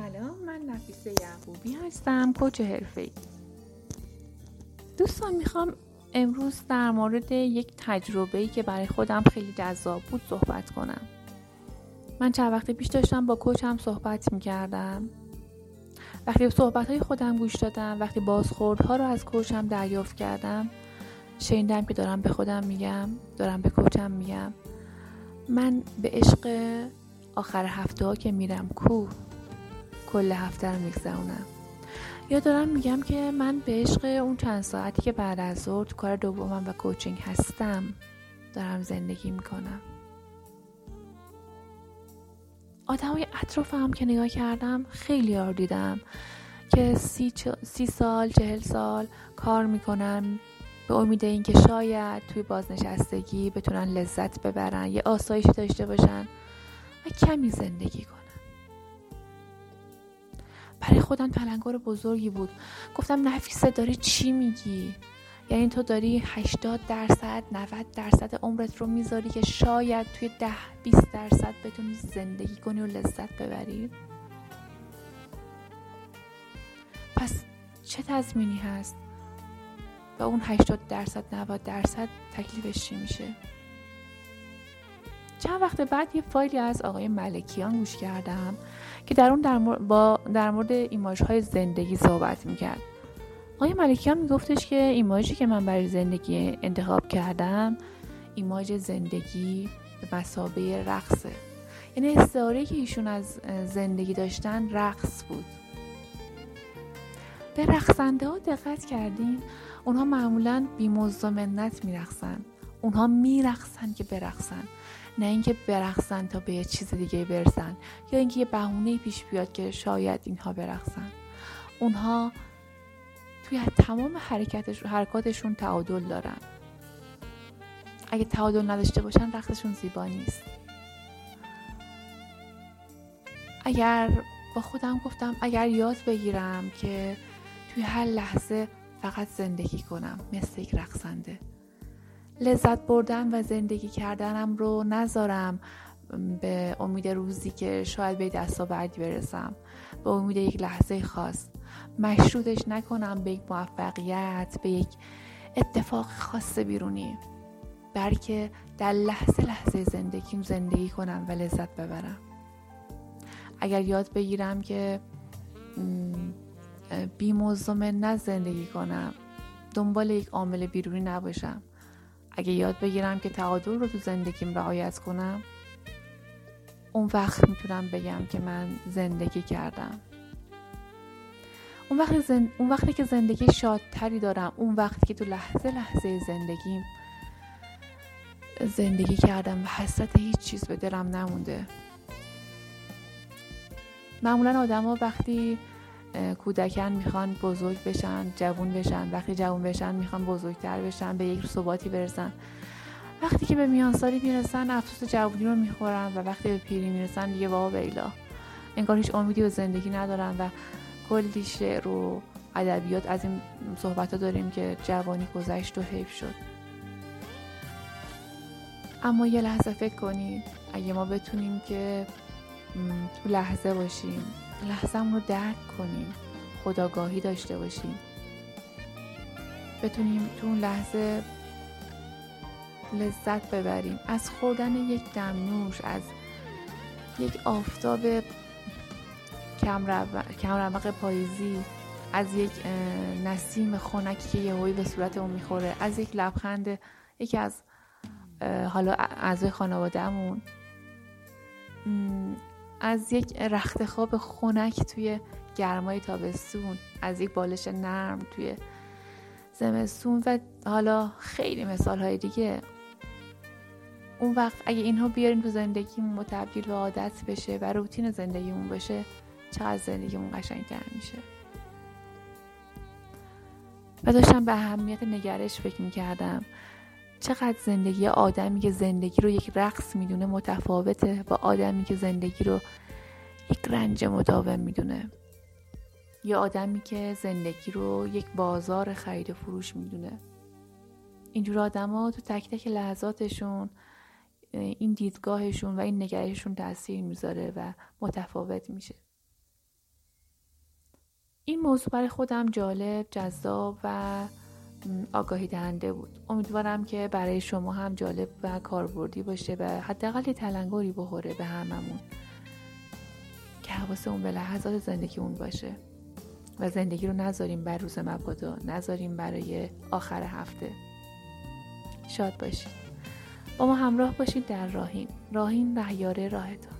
سلام من نفیسه یعقوبی هستم کوچ حرفه‌ای. دوستان می‌خوام امروز در مورد یک تجربه‌ای که برای خودم خیلی جذاب بود صحبت کنم. من چند وقت پیش داشتم با کوچم صحبت می‌کردم. وقتی به صحبت های خودم گوش دادم وقتی بازخوردها رو از کوچم دریافت کردم شنیدم که دارم به خودم میگم دارم به کوچم میگم. من به عشق آخر هفته ها که میرم کو کل هفته رو میگذرونم. یا دارم میگم که من به عشق اون چند ساعتی که بعد از ظهر تو کار دومم و کوچینگ هستم دارم زندگی می‌کنم. آدم های اطرافم که نگاه کردم خیلی یار دیدم که سی, سی سال چهل سال کار می‌کنن به امید اینکه شاید توی بازنشستگی بتونن لذت ببرن یه آسایشی داشته باشن و کمی زندگی کنن. برای خودم تلنگر بزرگی بود. گفتم نفیسه داری چی میگی؟ یعنی تو داری 80 درصد 90 درصد عمرت رو می‌ذاری که شاید توی 10 20 درصد بتونی زندگی کنی و لذت ببری؟ پس چه تضمینی هست؟ و اون 80 درصد 90 درصد تکلیفش چی میشه؟ چند وقت بعد یه فایلی از آقای ملکیان گوش کردم که در اون در مورد, با در مورد ایماج های زندگی صحبت می‌کرد. آقای ملکیان میگفتش که ایماجی که من برای زندگی انتخاب کردم ایماج زندگی به مسابه رقصه یعنی استعاره که ایشون از زندگی داشتن رقص بود. به رقصنده ها دقت کردین اونها معمولا بی منت میرقصن. اونها میرقصن که برقصن. نه اینکه برقصن تا به یه چیز دیگه برسن یا اینکه یه بهونه پیش بیاد که شاید اینها برقصن. اونها توی تمام حرکتش حرکاتشون تعادل دارن. اگه تعادل نداشته باشن رقصشون زیبا نیست. اگر با خودم گفتم اگر یاد بگیرم که توی هر لحظه فقط زندگی کنم مثل یک رقصنده. لذت بردن و زندگی کردنم رو نذارم به امید روزی که شاید به دستا بعدی برسم. به امید یک لحظه خاص. مشروطش نکنم به یک موفقیت به یک اتفاق خاص بیرونی. بلکه در لحظه لحظه زندگیم زندگی کنم و لذت ببرم. اگر یاد بگیرم که بی نه زندگی کنم. دنبال یک عامل بیرونی نباشم. اگه یاد بگیرم که تعادل رو تو زندگیم رعایت کنم اون وقت می‌تونم بگم که من زندگی کردم. اون وقتی, اون وقتی که زندگی شادتری دارم اون وقتی که تو لحظه لحظه زندگیم زندگی کردم و حسرت هیچ چیز به دلم نمونده. معمولا آدما وقتی کودکان می‌خوان بزرگ بشن جوون بشن. وقتی جوون بشن می‌خوان بزرگتر بشن به یک ثباتی برسن. وقتی که به میان سالی می‌رسن افسوس جوونی رو می‌خورن و وقتی به پیری می‌رسن دیگه بابا بیلا انگار هیچ امیدی به زندگی ندارن و کلی شعر و ادبیات از این صحبت ها داریم که جوانی گذشت و حیف شد. اما یه لحظه فکر کنید اگه ما بتونیم که تو لحظه باشیم لحظه رو درک کنیم. خداگاهی داشته باشیم. بتونیم تو اون لحظه لذت ببریم. از خوردن یک دمنوش از یک آفتاب کمرمق پاییزی از یک نسیم خنکی که یهویی به صورت اون می‌خوره از یک لبخند یکی از حالا اعضای خانوادهمون. از یک رخت خواب خنک توی گرمای تابستون از یک بالش نرم توی زمستون و حالا خیلی مثال های دیگه. اون وقت اگه اینها بیاریم تو زندگیمون و تبدیل به عادت بشه و روتین زندگیمون بشه چقدر زندگیمون قشنگتر میشه. و داشتم به اهمیت نگرش فکر می‌کردم. چقدر زندگی آدمی که زندگی رو یک رقص می‌دونه متفاوته با آدمی که زندگی رو یک رنج مداوم می‌دونه. یا آدمی که زندگی رو یک بازار خرید و فروش می‌دونه. اینجور آدما تو تک تک لحظاتشون این دیدگاهشون و این نگرششون تاثیر می‌ذاره و متفاوت میشه. این موضوع برای خودم جالب جذاب و آگاهی دهنده بود. امیدوارم که برای شما هم جالب و کاربردی باشه و حداقل یه تلنگری بخوره به هممون. که حواسمون به لحظات زندگیمون باشه. و زندگی رو نذاریم بر روز مبادا. نذاریم برای آخر هفته. شاد باشید. با ما همراه باشید در راهین. راهین رهیاره راهتان